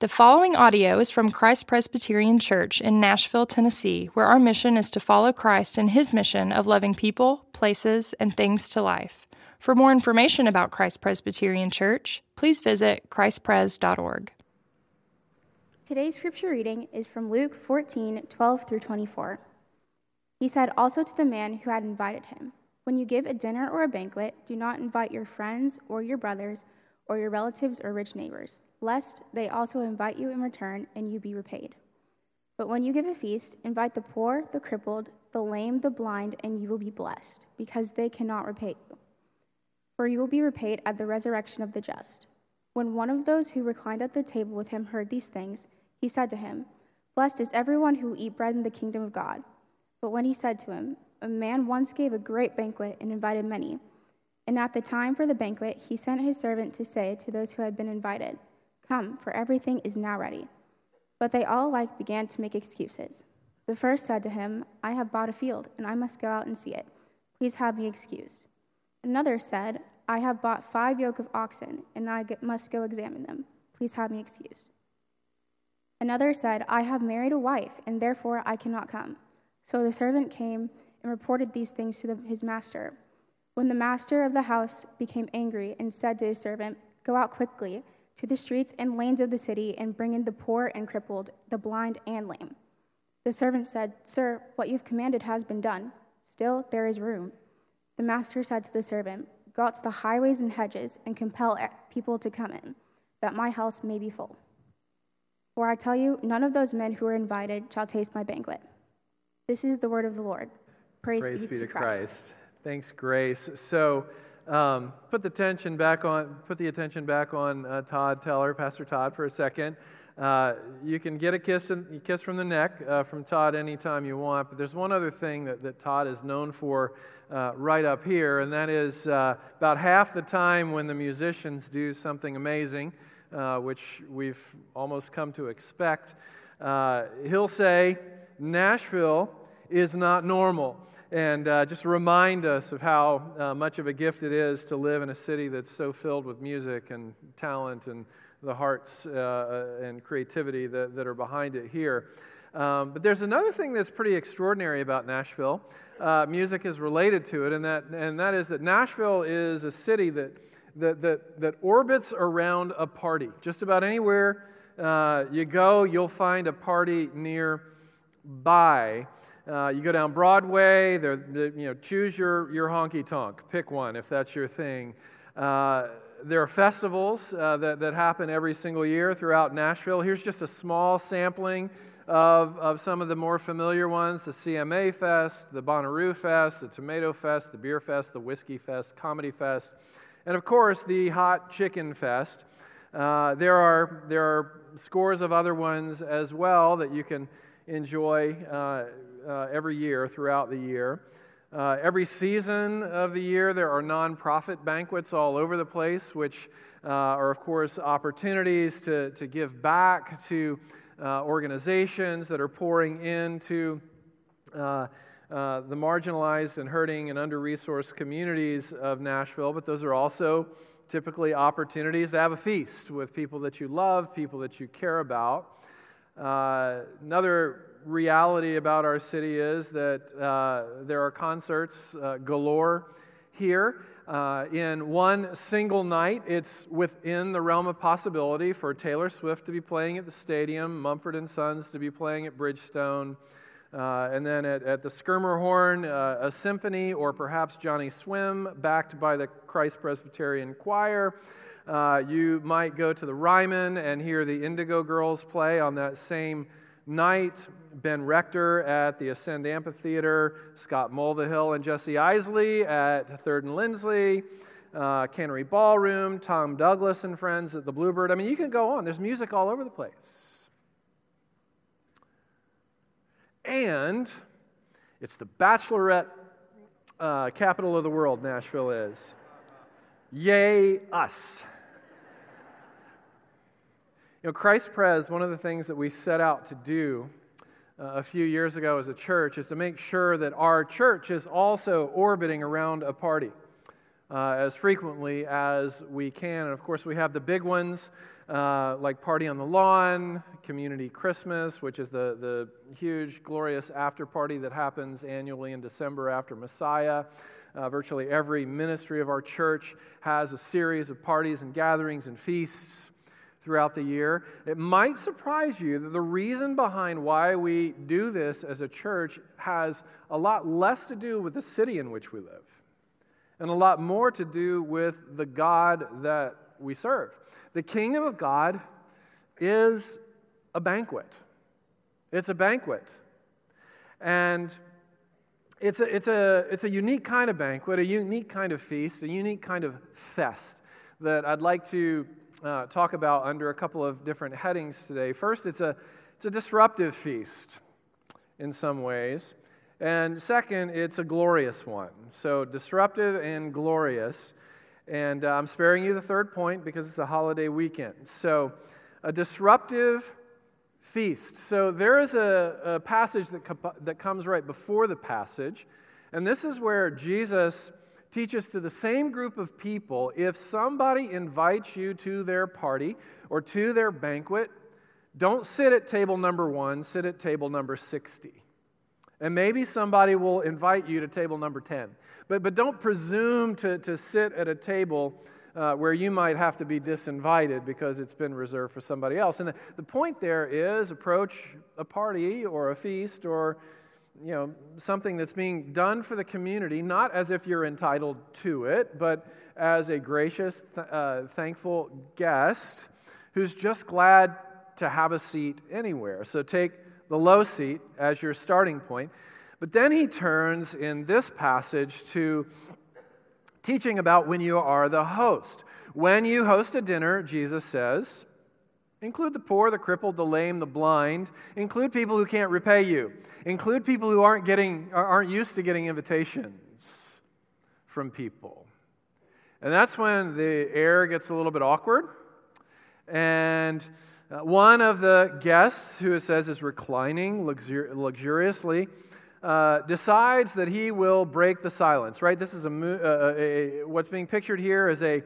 The following audio is from Christ Presbyterian Church in Nashville, Tennessee, where our mission is to follow Christ in his mission of loving people, places, and things to life. For more information about Christ Presbyterian Church, please visit christpres.org. Today's scripture reading is from Luke 14 12 through 24. He said also to the man who had invited him, When you give a dinner or a banquet, do not invite your friends or your brothers or your relatives or rich neighbors lest they also invite you in return and you be repaid. But when you give a feast, invite the poor, the crippled, the lame, the blind, and you will be blessed, because they cannot repay you. For you will be repaid at the resurrection of the just. When one of those who reclined at the table with him heard these things, he said to him, Blessed is everyone who eat bread in the kingdom of God. But when he said to him, A man once gave a great banquet and invited many, and at the time for the banquet, he sent his servant to say to those who had been invited, Come, for everything is now ready. But they all alike began to make excuses. The first said to him, I have bought a field, and I must go out and see it. Please have me excused. Another said, I have bought five yoke of oxen, and I must go examine them. Please have me excused. Another said, I have married a wife, and therefore I cannot come. So the servant came and reported these things to the, his master. When the master of the house became angry and said to his servant, Go out quickly to the streets and lanes of the city and bring in the poor and crippled, the blind and lame. The servant said, Sir, what you've commanded has been done. Still, there is room. The master said to the servant, Go out to the highways and hedges and compel people to come in, that my house may be full. For I tell you, none of those men who are invited shall taste my banquet. This is the word of the Lord. Praise, Praise be, be, to Christ. Christ. Thanks, Grace. So, um, put the attention back on. Put the attention back on uh, Todd Teller, Pastor Todd, for a second. Uh, you can get a kiss, kiss from the neck uh, from Todd anytime you want. But there's one other thing that, that Todd is known for uh, right up here, and that is uh, about half the time when the musicians do something amazing, uh, which we've almost come to expect. he'll say, "Nashville is not normal." And uh, just remind us of how uh, much of a gift it is to live in a city that's so filled with music and talent and the hearts uh, uh and creativity that, that are behind it here. Um, but there's another thing that's pretty extraordinary about Nashville. Uh, music is related to it, and that, and that is that Nashville is a city that, that, that, that orbits around a party. Just about anywhere uh, you go, you'll find a party nearby. Uh, you go down Broadway, you know, choose your, your honky tonk. Pick one if that's your thing. Uh, there are festivals uh, that, that happen every single year throughout Nashville. Here's just a small sampling of, of some of the more familiar ones the CMA Fest, the Bonnaroo Fest, the Tomato Fest, the Beer Fest, the Whiskey Fest, Comedy Fest, and of course the Hot Chicken Fest. Uh, there, are, there are scores of other ones as well that you can enjoy uh, uh, every year throughout the year. Uh, every season of the year, there are nonprofit banquets all over the place, which uh, are, of course, opportunities to, to give back to uh, organizations that are pouring into uh, uh, the marginalized and hurting and under resourced communities of Nashville. But those are also typically opportunities to have a feast with people that you love, people that you care about. another reality about our city is that uh, there are concerts uh, galore here. Uh, in one single night, it's within the realm of possibility for Taylor Swift to be playing at the stadium, Mumford and Sons to be playing at Bridgestone, uh, and then at, at the Schermerhorn, uh, a symphony, or perhaps Johnny Swim, backed by the Christ Presbyterian Choir. Uh, you might go to the Ryman and hear the Indigo Girls play on that same night. Ben Rector at the Ascend Amphitheater, Scott Mulvahill and Jesse Isley at Third and Lindsley, uh, Cannery Ballroom, Tom Douglas and friends at the Bluebird. I mean, you can go on. There's music all over the place. And it's the bachelorette uh, capital of the world, Nashville is. Yay, us. You know, Christ Pres, one of the things that we set out to do uh, a few years ago as a church is to make sure that our church is also orbiting around a party uh, as frequently as we can. And of course, we have the big ones uh, like Party on the Lawn, Community Christmas, which is the, the huge, glorious after party that happens annually in December after Messiah. Uh, virtually every ministry of our church has a series of parties and gatherings and feasts throughout the year. It might surprise you that the reason behind why we do this as a church has a lot less to do with the city in which we live and a lot more to do with the God that we serve. The kingdom of God is a banquet. It's a banquet. And it's a, it's, a, it's a unique kind of banquet, a unique kind of feast, a unique kind of fest that I'd like to uh, talk about under a couple of different headings today. First, it's a, it's a disruptive feast in some ways. And second, it's a glorious one. So, disruptive and glorious. And uh, I'm sparing you the third point because it's a holiday weekend. So, a disruptive feast. So, there is a, a passage that, that comes right before the passage. And this is where Jesus teaches to the same group of people if somebody invites you to their party or to their banquet, don't sit at table number one, sit at table number 60. And maybe somebody will invite you to table number 10. But, but don't presume to, to sit at a table uh, where you might have to be disinvited because it's been reserved for somebody else. And the, the point there is approach a party or a feast or you know something that's being done for the community not as if you're entitled to it but as a gracious th- uh, thankful guest who's just glad to have a seat anywhere so take the low seat as your starting point. But then he turns in this passage to teaching about when you are the host. When you host a dinner, Jesus says, include the poor, the crippled, the lame, the blind, include people who can't repay you, include people who aren't getting aren't used to getting invitations from people. And that's when the air gets a little bit awkward and uh, one of the guests, who it says is reclining luxur- luxuriously, uh, decides that he will break the silence, right? This is a, uh, a, what's being pictured here is a,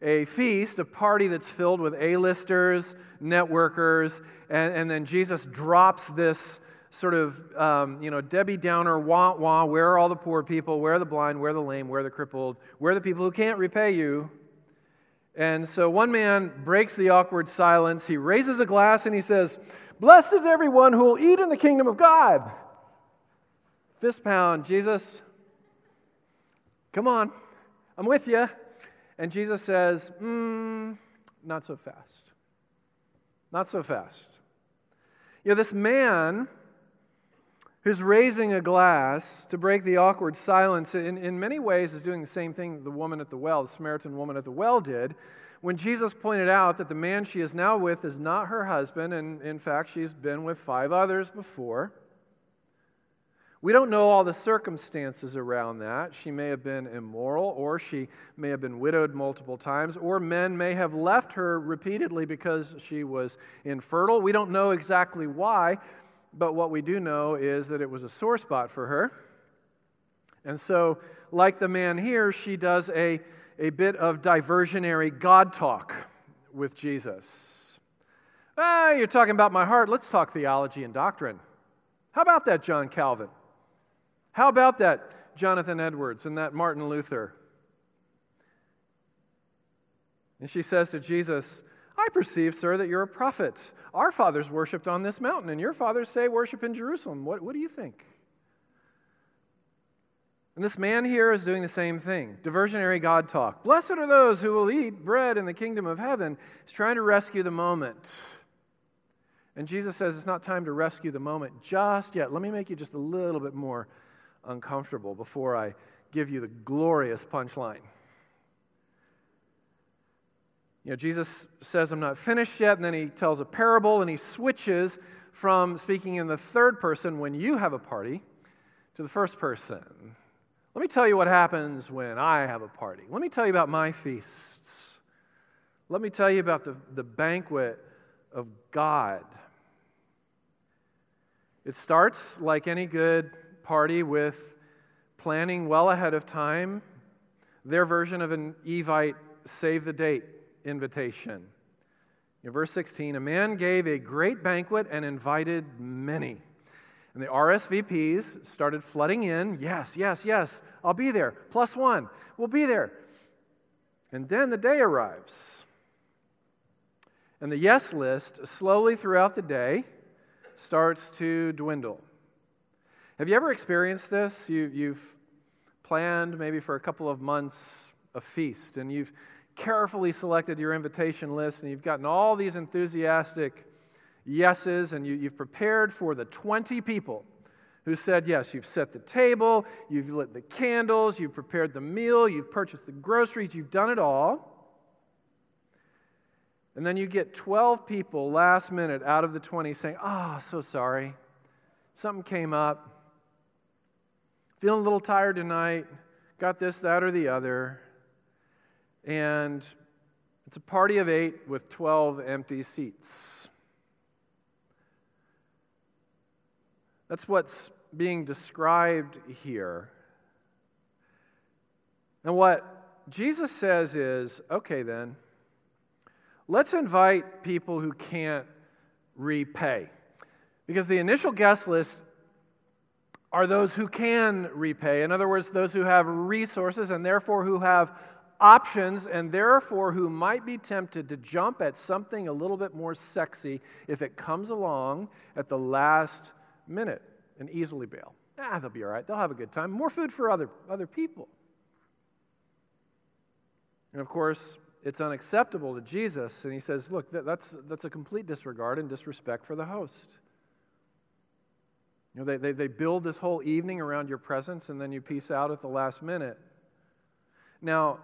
a feast, a party that's filled with A-listers, networkers, and, and then Jesus drops this sort of, um, you know, Debbie Downer, wah wah, where are all the poor people, where are the blind, where are the lame, where are the crippled, where are the people who can't repay you? And so one man breaks the awkward silence. He raises a glass and he says, Blessed is everyone who will eat in the kingdom of God. Fist pound, Jesus, come on, I'm with you. And Jesus says, mm, Not so fast. Not so fast. You know, this man who's raising a glass to break the awkward silence, in, in many ways is doing the same thing the woman at the well, the Samaritan woman at the well, did. When Jesus pointed out that the man she is now with is not her husband, and in fact, she's been with five others before. We don't know all the circumstances around that. She may have been immoral, or she may have been widowed multiple times, or men may have left her repeatedly because she was infertile. We don't know exactly why. But what we do know is that it was a sore spot for her. And so, like the man here, she does a, a bit of diversionary God talk with Jesus. Ah, you're talking about my heart. Let's talk theology and doctrine. How about that, John Calvin? How about that, Jonathan Edwards and that Martin Luther? And she says to Jesus, I perceive, sir, that you're a prophet. Our fathers worshiped on this mountain, and your fathers say worship in Jerusalem. What, what do you think? And this man here is doing the same thing diversionary God talk. Blessed are those who will eat bread in the kingdom of heaven. He's trying to rescue the moment. And Jesus says it's not time to rescue the moment just yet. Let me make you just a little bit more uncomfortable before I give you the glorious punchline. You know, Jesus says, I'm not finished yet, and then he tells a parable and he switches from speaking in the third person when you have a party to the first person. Let me tell you what happens when I have a party. Let me tell you about my feasts. Let me tell you about the, the banquet of God. It starts like any good party with planning well ahead of time, their version of an Evite save the date invitation. In verse 16, a man gave a great banquet and invited many. And the RSVPs started flooding in. Yes, yes, yes, I'll be there. Plus one, we'll be there. And then the day arrives. And the yes list, slowly throughout the day, starts to dwindle. Have you ever experienced this? You, you've planned maybe for a couple of months a feast, and you've carefully selected your invitation list, and you've gotten all these enthusiastic yeses, and you, have prepared for the 20 people who said yes. You've set the table, you've lit the candles, you've prepared the meal, you've purchased the groceries, you've done it all. And then you get 12 people last minute out of the 20 saying, Oh, so sorry. Something came up. Feeling a little tired tonight. Got this, that, or the other. And it's a party of eight with 12 empty seats. That's what's being described here. And what Jesus says is okay, then, let's invite people who can't repay. Because the initial guest list are those who can repay. In other words, those who have resources and therefore who have options and therefore who might be tempted to jump at something a little bit more sexy if it comes along at the last minute and easily bail. Ah, they'll be all right. They'll have a good time. More food for other, other people. And of course, it's unacceptable to Jesus. And he says, look, that's, that's a complete disregard and disrespect for the host. Know, they, they, they build this whole evening around your presence and then you peace out at the last minute. Now,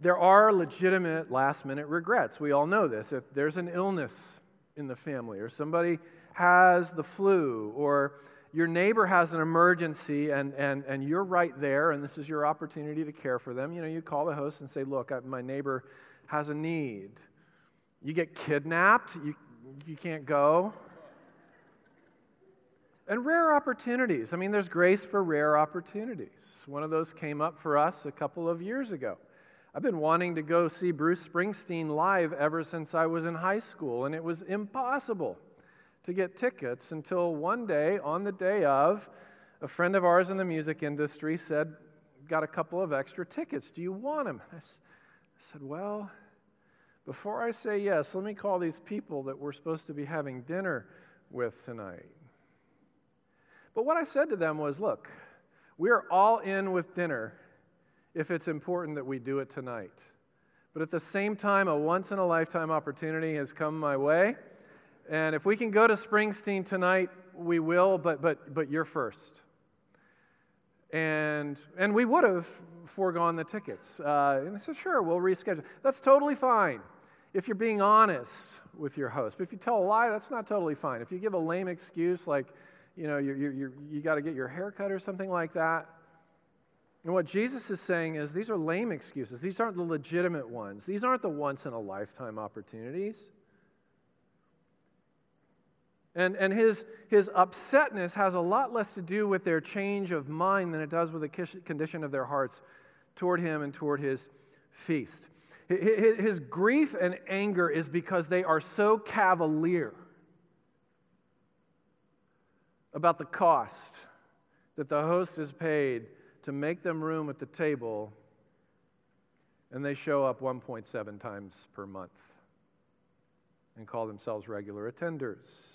there are legitimate last minute regrets. We all know this. If there's an illness in the family, or somebody has the flu, or your neighbor has an emergency and, and, and you're right there, and this is your opportunity to care for them, you know, you call the host and say, Look, I, my neighbor has a need. You get kidnapped, you, you can't go. And rare opportunities. I mean, there's grace for rare opportunities. One of those came up for us a couple of years ago. I've been wanting to go see Bruce Springsteen live ever since I was in high school, and it was impossible to get tickets until one day, on the day of, a friend of ours in the music industry said, Got a couple of extra tickets. Do you want them? I said, Well, before I say yes, let me call these people that we're supposed to be having dinner with tonight. But what I said to them was, Look, we're all in with dinner if it's important that we do it tonight. But at the same time, a once in a lifetime opportunity has come my way. And if we can go to Springsteen tonight, we will, but, but, but you're first. And, and we would have foregone the tickets. Uh, and they said, sure, we'll reschedule. That's totally fine if you're being honest with your host. But if you tell a lie, that's not totally fine. If you give a lame excuse like, you know, you you you got to get your hair cut or something like that, and what Jesus is saying is these are lame excuses. These aren't the legitimate ones. These aren't the once in a lifetime opportunities. And, and his, his upsetness has a lot less to do with their change of mind than it does with the condition of their hearts toward him and toward his feast. His grief and anger is because they are so cavalier about the cost that the host has paid to make them room at the table, and they show up 1.7 times per month and call themselves regular attenders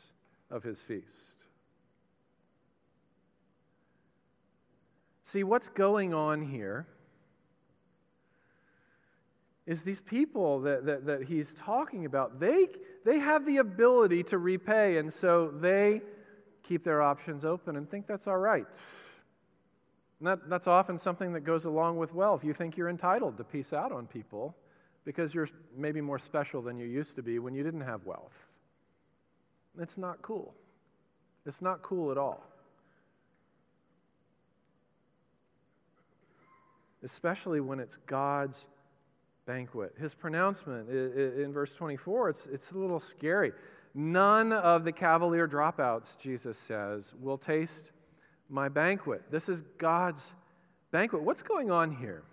of his feast. See, what's going on here is these people that, that, that he's talking about, they, they have the ability to repay, and so they keep their options open and think that's all right. That, that's often something that goes along with wealth. You think you're entitled to peace out on people because you're maybe more special than you used to be when you didn't have wealth. It's not cool. It's not cool at all. Especially when it's God's banquet. His pronouncement in verse 24, it's, it's a little scary. None of the cavalier dropouts, Jesus says, will taste my banquet. This is God's banquet. What's going on here?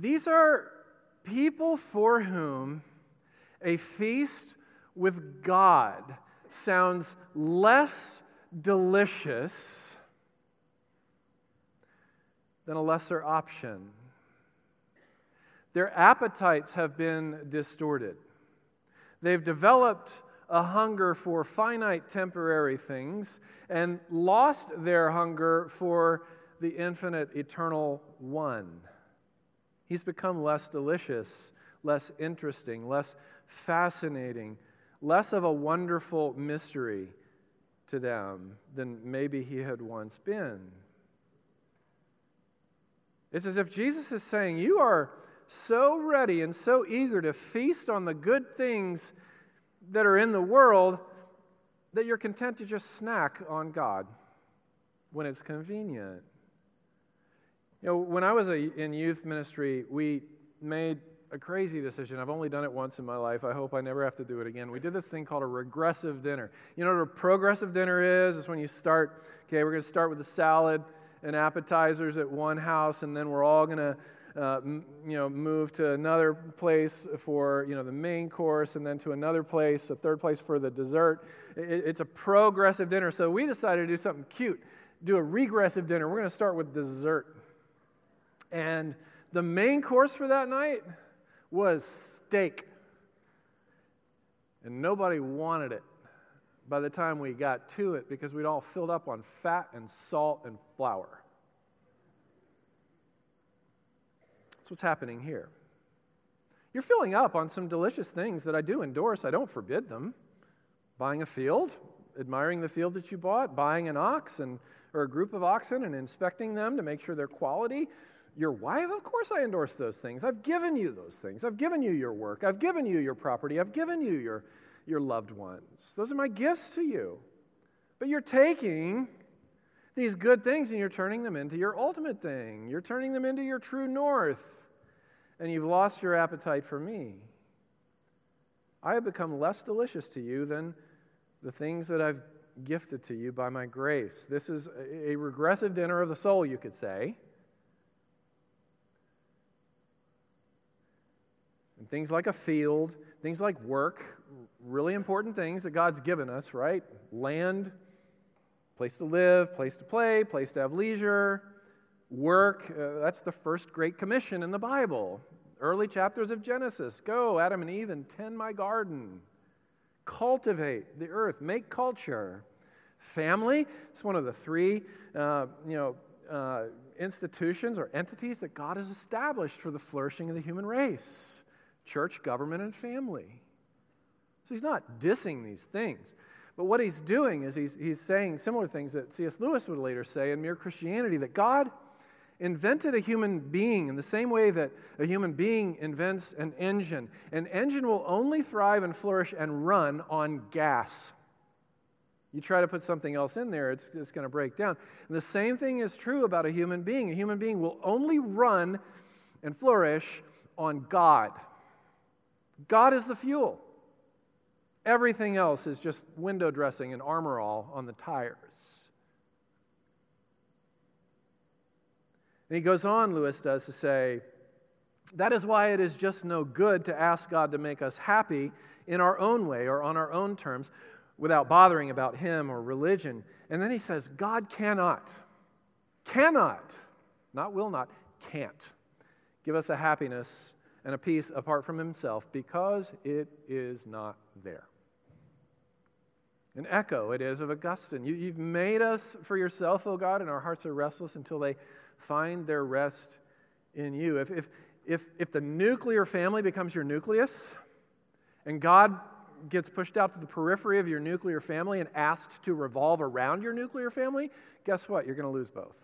these are people for whom a feast with God sounds less delicious than a lesser option. Their appetites have been distorted. They've developed a hunger for finite temporary things and lost their hunger for the infinite eternal one. He's become less delicious, less interesting, less fascinating, less of a wonderful mystery to them than maybe he had once been. It's as if Jesus is saying, You are so ready and so eager to feast on the good things that are in the world that you're content to just snack on God when it's convenient. You know, when I was a, in youth ministry, we made a crazy decision. I've only done it once in my life. I hope I never have to do it again. We did this thing called a regressive dinner. You know what a progressive dinner is? It's when you start, okay, we're going to start with a salad and appetizers at one house, and then we're all going to uh, you know, move to another place for, you know, the main course and then to another place, a third place for the dessert. It, it's a progressive dinner. So we decided to do something cute, do a regressive dinner. We're going to start with dessert. And the main course for that night was steak. And nobody wanted it by the time we got to it because we'd all filled up on fat and salt and flour. That's what's happening here. You're filling up on some delicious things that I do endorse. I don't forbid them. Buying a field, admiring the field that you bought, buying an ox and, or a group of oxen and inspecting them to make sure they're quality. Your wife, of course, I endorse those things. I've given you those things. I've given you your work. I've given you your property. I've given you your, your loved ones. Those are my gifts to you. But you're taking these good things and you're turning them into your ultimate thing. You're turning them into your true north. And you've lost your appetite for me. I have become less delicious to you than the things that I've gifted to you by my grace. This is a regressive dinner of the soul, you could say. And things like a field, things like work, really important things that God's given us, right? Land, place to live, place to play, place to have leisure, work. Uh, that's the first great commission in the Bible. Early chapters of Genesis Go, Adam and Eve, and tend my garden. Cultivate the earth, make culture. Family is one of the three uh, you know, uh, institutions or entities that God has established for the flourishing of the human race church, government, and family. So he's not dissing these things. But what he's doing is he's, he's saying similar things that C.S. Lewis would later say in Mere Christianity that God invented a human being in the same way that a human being invents an engine. An engine will only thrive and flourish and run on gas. You try to put something else in there, it's, going to break down. And the same thing is true about a human being. A human being will only run and flourish on God. God is the fuel. Everything else is just window dressing and armor all on the tires. And he goes on, Lewis does, to say, that is why it is just no good to ask God to make us happy in our own way or on our own terms without bothering about Him or religion. And then he says, God cannot, cannot, not will not, can't give us a happiness and a peace apart from Himself because it is not there. An echo it is of Augustine. You, have made us for yourself, O God, and our hearts are restless until they find their rest in you. If, if, if, if the nuclear family becomes your nucleus, and God gets pushed out to the periphery of your nuclear family and asked to revolve around your nuclear family, guess what? You're going to lose both.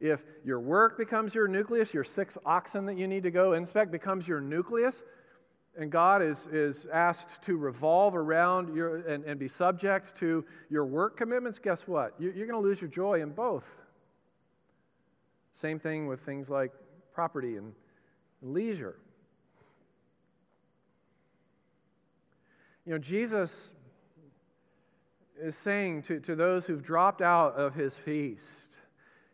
If your work becomes your nucleus, your six oxen that you need to go inspect becomes your nucleus, and God is, is asked to revolve around your, and, and be subject to your work commitments, guess what? You're, you're going to lose your joy in both. Same thing with things like property and leisure. You know, Jesus is saying to, to those who've dropped out of his feast,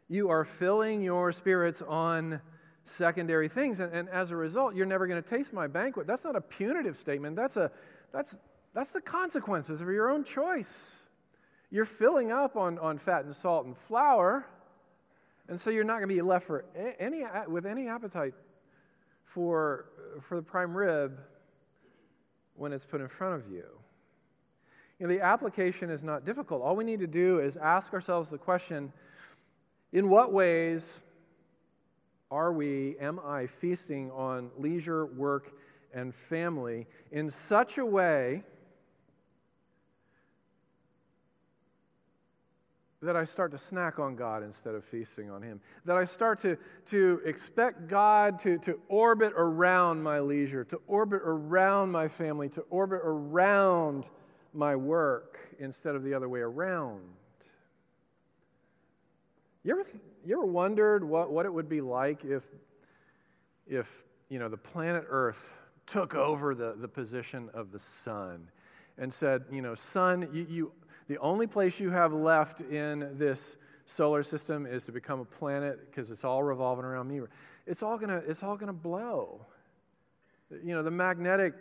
You are filling your spirits on secondary things. And, and as a result, you're never going to taste my banquet. That's not a punitive statement. That's, a, that's, that's the consequences of your own choice. You're filling up on, on fat and salt and flour, and so you're not going to be left for any, with any appetite for, for the prime rib when it's put in front of you. You know, the application is not difficult. All we need to do is ask ourselves the question in what ways are we, am I, feasting on leisure, work, and family in such a way that I start to snack on God instead of feasting on Him. That I start to, to expect God to, to orbit around my leisure, to orbit around my family, to orbit around my work instead of the other way around. You ever, you ever wondered what, what it would be like if, if you know, the planet Earth took over the, the position of the sun and said, you know, sun, you, you the only place you have left in this solar system is to become a planet because it's all revolving around me. It's all gonna, it's all gonna blow. You know, the magnetic,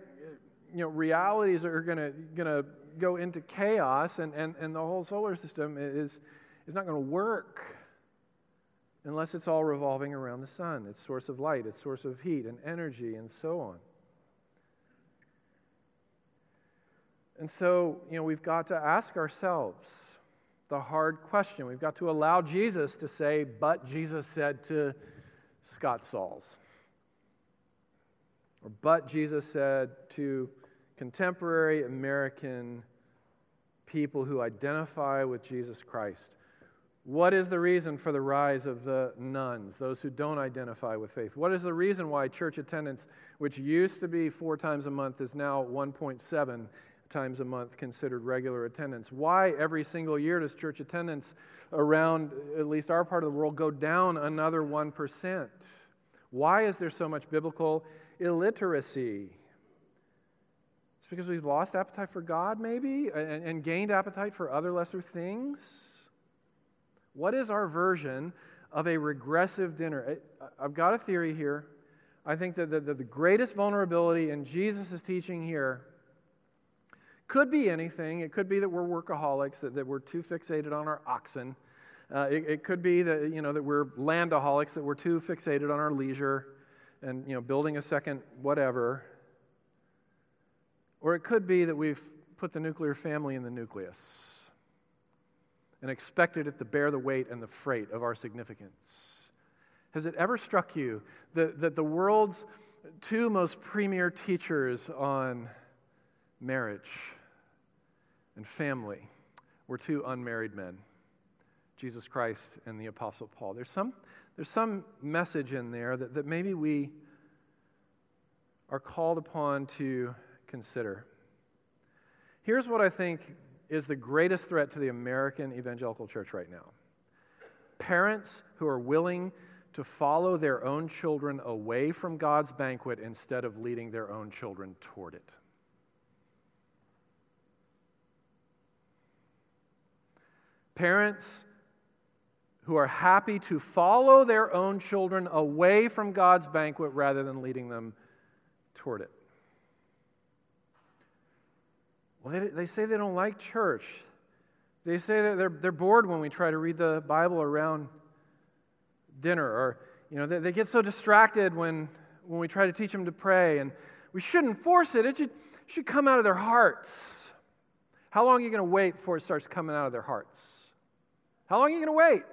you know, realities are gonna, gonna go into chaos, and, and, and the whole solar system is, is not gonna work unless it's all revolving around the sun, its source of light, its source of heat and energy, and so on. And so, you know, we've got to ask ourselves the hard question. We've got to allow Jesus to say, but Jesus said to Scott Sauls. Or, but Jesus said to contemporary American people who identify with Jesus Christ. What is the reason for the rise of the nones, those who don't identify with faith? What is the reason why church attendance, which used to be four times a month, is now 1.7 times a month considered regular attendance. Why every single year does church attendance around at least our part of the world go down another 1%? Why is there so much biblical illiteracy? It's because we've lost appetite for God, maybe, and, and gained appetite for other lesser things. What is our version of a regressive dinner? I've got a theory here. I think that the, the, the greatest vulnerability in Jesus' teaching here could be anything. It could be that we're workaholics, that, that we're too fixated on our oxen. Uh, it, it, could be that, you know, that we're landaholics, that we're too fixated on our leisure and you know, building a second whatever. Or it could be that we've put the nuclear family in the nucleus and expected it to bear the weight and the freight of our significance. Has it ever struck you that, that the world's two most premier teachers on marriage and family were two unmarried men Jesus Christ and the Apostle Paul. There's some, there's some message in there that, that maybe we are called upon to consider. Here's what I think is the greatest threat to the American evangelical church right now parents who are willing to follow their own children away from God's banquet instead of leading their own children toward it. Parents who are happy to follow their own children away from God's banquet rather than leading them toward it. Well, they, they say they don't like church. They say that they're, they're bored when we try to read the Bible around dinner, or you know, they, they get so distracted when, when we try to teach them to pray, and we shouldn't force it. It should, should come out of their hearts. How long are you going to wait before it starts coming out of their hearts? How long are you going to wait?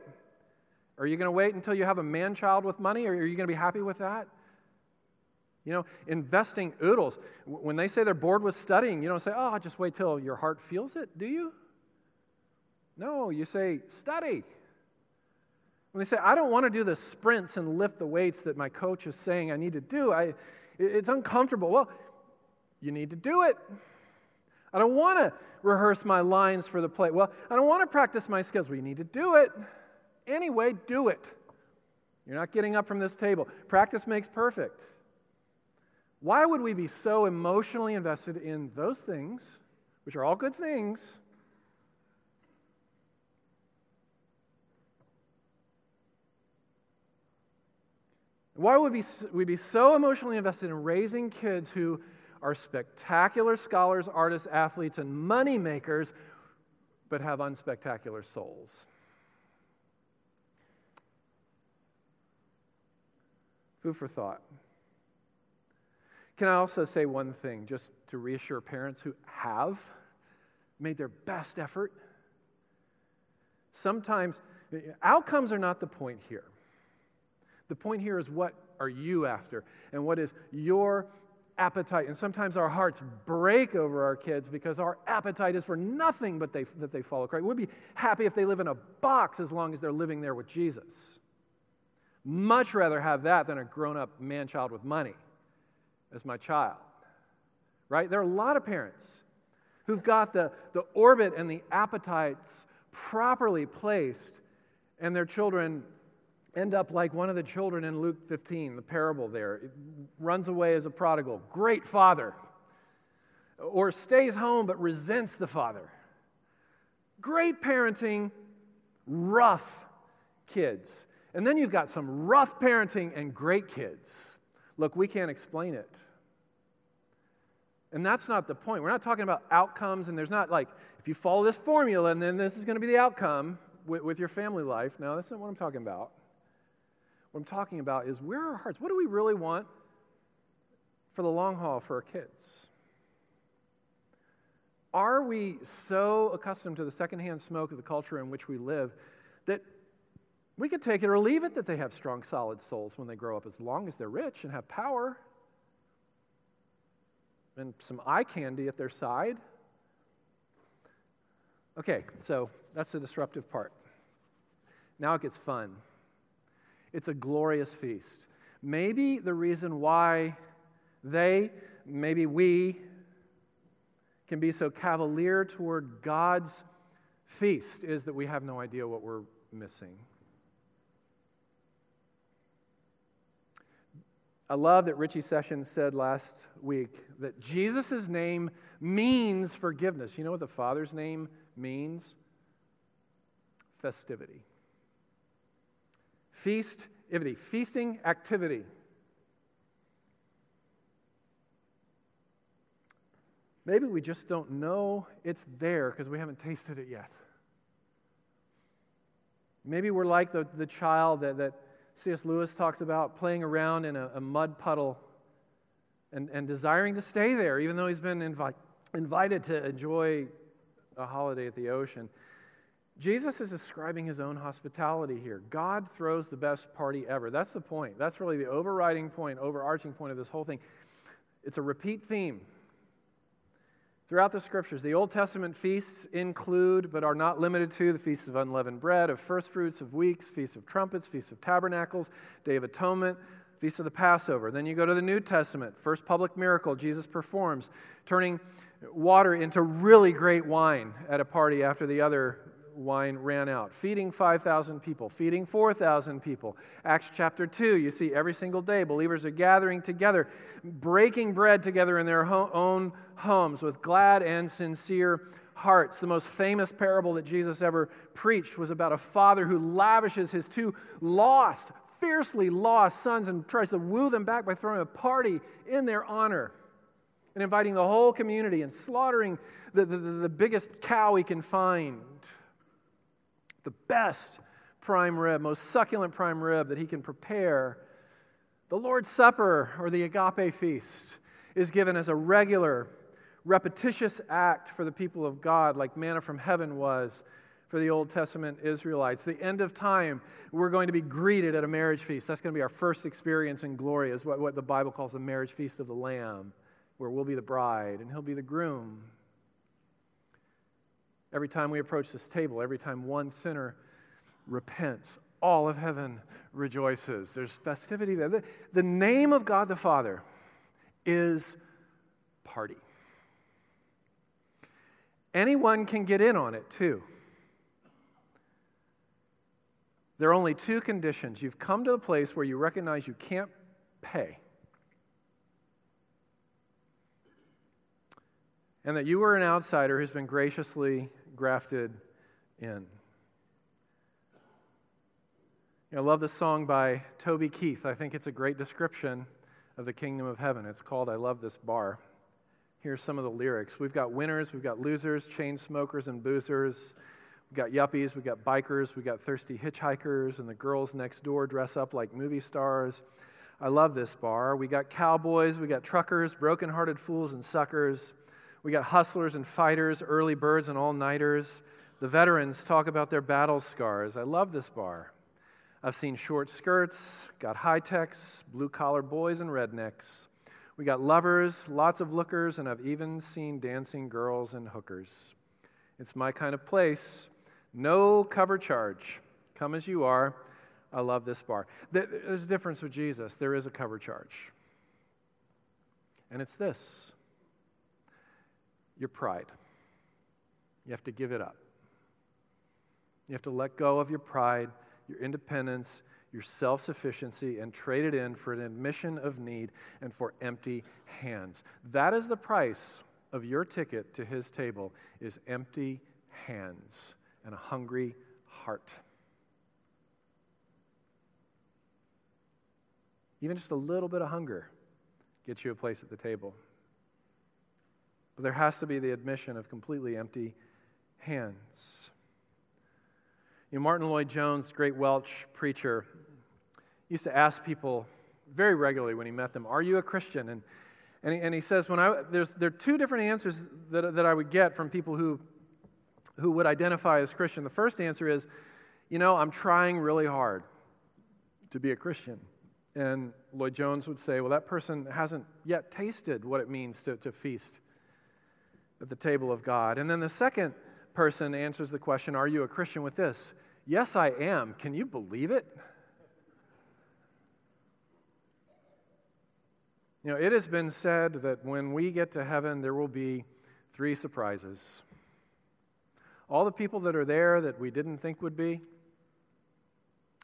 Are you going to wait until you have a man child with money, or are you going to be happy with that? You know, investing oodles. When they say they're bored with studying, you don't say, oh, just wait till your heart feels it, do you? No, you say, study. When they say, I don't want to do the sprints and lift the weights that my coach is saying I need to do, I, it's uncomfortable. Well, you need to do it. I don't want to rehearse my lines for the play. Well, I don't want to practice my skills. Well, you need to do it. Anyway, do it. You're not getting up from this table. Practice makes perfect. Why would we be so emotionally invested in those things, which are all good things? Why would we, we be so emotionally invested in raising kids who are spectacular scholars, artists, athletes, and money makers, but have unspectacular souls? Food for thought. Can I also say one thing just to reassure parents who have made their best effort? Sometimes outcomes are not the point here. The point here is what are you after and what is your appetite. And sometimes our hearts break over our kids because our appetite is for nothing but they, that they follow Christ. We'd be happy if they live in a box as long as they're living there with Jesus. Much rather have that than a grown up man child with money as my child. Right? There are a lot of parents who've got the, the orbit and the appetites properly placed, and their children end up like one of the children in Luke 15, the parable there. It runs away as a prodigal, great father. Or stays home but resents the father. Great parenting, rough kids. And then you've got some rough parenting and great kids. Look, we can't explain it. And that's not the point. We're not talking about outcomes, and there's not like, if you follow this formula, and then this is going to be the outcome with, with your family life. No, that's not what I'm talking about. What I'm talking about is where are our hearts? What do we really want for the long haul for our kids? Are we so accustomed to the secondhand smoke of the culture in which we live that we could take it or leave it that they have strong, solid souls when they grow up, as long as they're rich and have power and some eye candy at their side? Okay, so that's the disruptive part. Now it gets fun. It's a glorious feast. Maybe the reason why they, maybe we, can be so cavalier toward God's feast is that we have no idea what we're missing. I love that Richie Sessions said last week that Jesus' name means forgiveness. You know what the Father's name means? Festivity. Feastivity, feasting activity. Maybe we just don't know it's there because we haven't tasted it yet. Maybe we're like the, the child that, that C.S. Lewis talks about playing around in a, a mud puddle and, and desiring to stay there, even though he's been invi- invited to enjoy a holiday at the ocean. Jesus is describing his own hospitality here. God throws the best party ever. That's the point. That's really the overriding point, overarching point of this whole thing. It's a repeat theme. Throughout the scriptures, the Old Testament feasts include, but are not limited to, the feasts of unleavened bread, of first fruits of weeks, feasts of trumpets, feasts of tabernacles, Day of Atonement, feast of the Passover. Then you go to the New Testament, first public miracle Jesus performs, turning water into really great wine at a party after the other wine ran out. Feeding 5,000 people, feeding 4,000 people. Acts chapter 2, you see every single day believers are gathering together, breaking bread together in their ho- own homes with glad and sincere hearts. The most famous parable that Jesus ever preached was about a father who lavishes his two lost, fiercely lost sons and tries to woo them back by throwing a party in their honor and inviting the whole community and slaughtering the, the, the biggest cow he can find the best prime rib, most succulent prime rib that he can prepare. The Lord's Supper, or the agape feast, is given as a regular, repetitious act for the people of God, like manna from heaven was for the Old Testament Israelites. The end of time, we're going to be greeted at a marriage feast. That's going to be our first experience in glory, is what, what the Bible calls the marriage feast of the Lamb, where we'll be the bride and he'll be the groom. Every time we approach this table, every time one sinner repents, all of heaven rejoices. There's festivity there. The, the name of God the Father is party. Anyone can get in on it too. There are only two conditions. You've come to a place where you recognize you can't pay. And that you are an outsider who's been graciously grafted in. You know, I love this song by Toby Keith. I think it's a great description of the kingdom of heaven. It's called I Love This Bar. Here's some of the lyrics. We've got winners, we've got losers, chain smokers and boozers. We've got yuppies, we've got bikers, we've got thirsty hitchhikers, and the girls next door dress up like movie stars. I love this bar. We got cowboys, we got truckers, broken-hearted fools and suckers. We got hustlers and fighters, early birds and all nighters. The veterans talk about their battle scars. I love this bar. I've seen short skirts, got high techs, blue collar boys, and rednecks. We got lovers, lots of lookers, and I've even seen dancing girls and hookers. It's my kind of place. No cover charge. Come as you are. I love this bar. There's a difference with Jesus. There is a cover charge. And it's this your pride. You have to give it up. You have to let go of your pride your independence, your self sufficiency, and trade it in for an admission of need and for empty hands. That is the price of your ticket to his table is empty hands and a hungry heart. Even just a little bit of hunger gets you a place at the table. But there has to be the admission of completely empty hands. You know, Martyn Lloyd-Jones, great Welsh preacher, used to ask people very regularly when he met them, Are you a Christian? And, and, he, and he says, when I, there's, There are two different answers that, that I would get from people who, who would identify as Christian. The first answer is, You know, I'm trying really hard to be a Christian. And Lloyd-Jones would say, Well, that person hasn't yet tasted what it means to, to feast at the table of God. And then the second person answers the question, Are you a Christian with this? Yes, I am. Can you believe it? You know, it has been said that when we get to heaven, there will be three surprises. All the people that are there that we didn't think would be,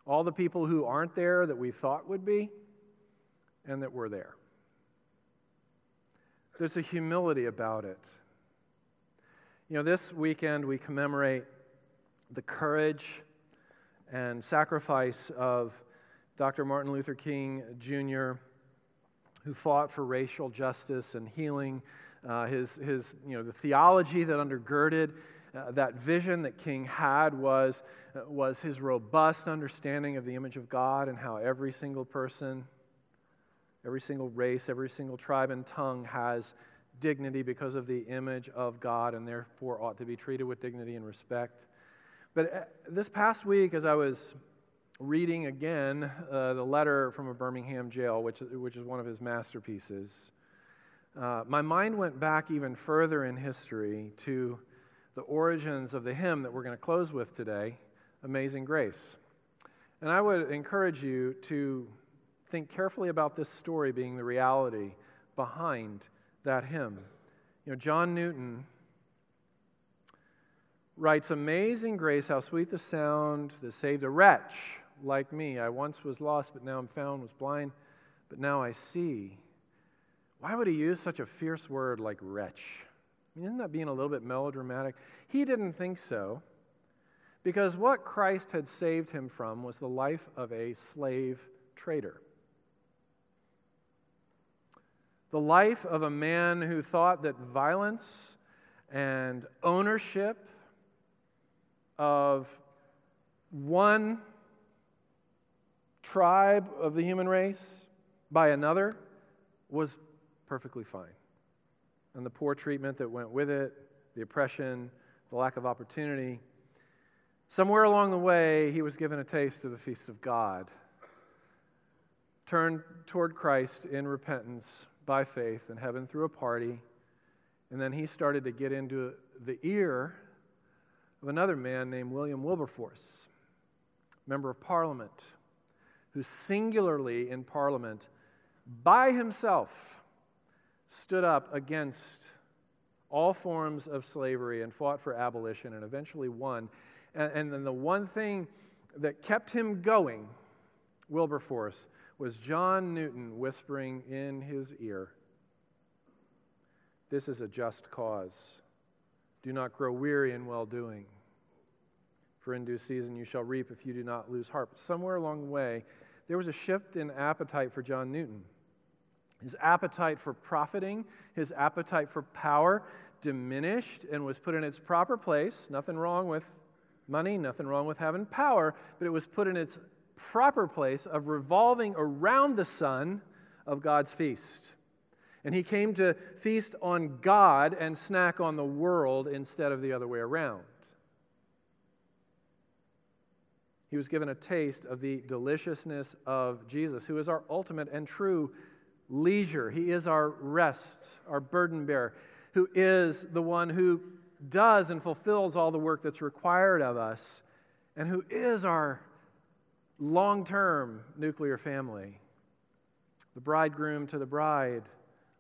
all the people who aren't there that we thought would be, and that were there. There's a humility about it. You know, this weekend we commemorate the courage and sacrifice of Dr. Martin Luther King Jr., who fought for racial justice and healing. Uh, his, his, you know, the theology that undergirded uh, that vision that King had was, uh, was his robust understanding of the image of God and how every single person, every single race, every single tribe and tongue has dignity because of the image of God and therefore ought to be treated with dignity and respect. But uh, this past week, as I was reading again uh, the letter from a Birmingham jail, which, which is one of his masterpieces, uh, my mind went back even further in history to the origins of the hymn that we're going to close with today, Amazing Grace. And I would encourage you to think carefully about this story being the reality behind that hymn. You know, John Newton writes, Amazing grace, how sweet the sound that saved a wretch like me. I once was lost, but now I'm found, was blind, but now I see. Why would he use such a fierce word like wretch? I mean, isn't that being a little bit melodramatic? He didn't think so. Because what Christ had saved him from was the life of a slave trader the life of a man who thought that violence and ownership of one tribe of the human race by another was perfectly fine. And the poor treatment that went with it, the oppression, the lack of opportunity. Somewhere along the way, he was given a taste of the feast of God. Turned toward Christ in repentance by faith in heaven through a party. And then he started to get into the ear of another man named William Wilberforce, member of parliament, who singularly in parliament, by himself, stood up against all forms of slavery and fought for abolition and eventually won. And, and then the one thing that kept him going, Wilberforce, was John Newton whispering in his ear This is a just cause. Do not grow weary in well doing, for in due season you shall reap if you do not lose heart. But somewhere along the way, there was a shift in appetite for John Newton. His appetite for profiting, his appetite for power diminished and was put in its proper place. Nothing wrong with money, nothing wrong with having power, but it was put in its proper place of revolving around the sun of God's feast. And he came to feast on God and snack on the world instead of the other way around. He was given a taste of the deliciousness of Jesus, who is our ultimate and true leisure. He is our rest, our burden bearer, who is the one who does and fulfills all the work that's required of us, and who is our long term nuclear family. The bridegroom to the bride.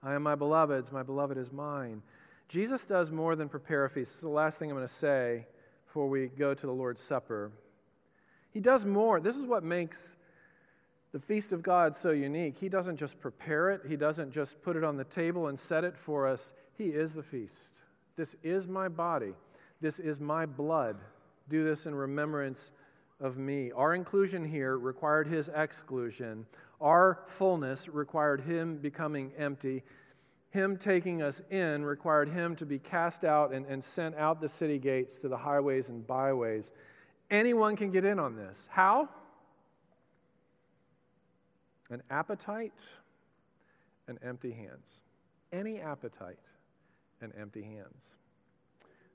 I am my beloved's, my beloved is mine. Jesus does more than prepare a feast. This is the last thing I'm going to say before we go to the Lord's Supper. He does more. This is what makes the feast of God so unique. He doesn't just prepare it, He doesn't just put it on the table and set it for us. He is the feast. This is my body, this is my blood. Do this in remembrance of me. Our inclusion here required His exclusion, our fullness required Him becoming empty. Him taking us in required him to be cast out and, and sent out the city gates to the highways and byways. Anyone can get in on this. How? an appetite and empty hands. Any appetite and empty hands.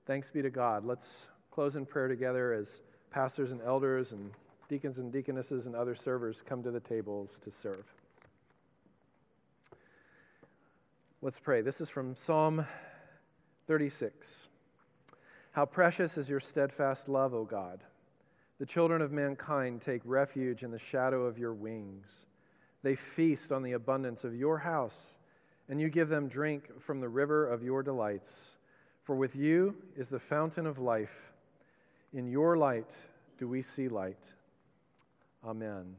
Thanks be to God. Let's close in prayer together as pastors and elders and deacons and deaconesses and other servers come to the tables to serve. Let's pray. This is from Psalm 36. How precious is your steadfast love, O God. The children of mankind take refuge in the shadow of your wings. They feast on the abundance of your house, and you give them drink from the river of your delights. For with you is the fountain of life. In your light do we see light. Amen.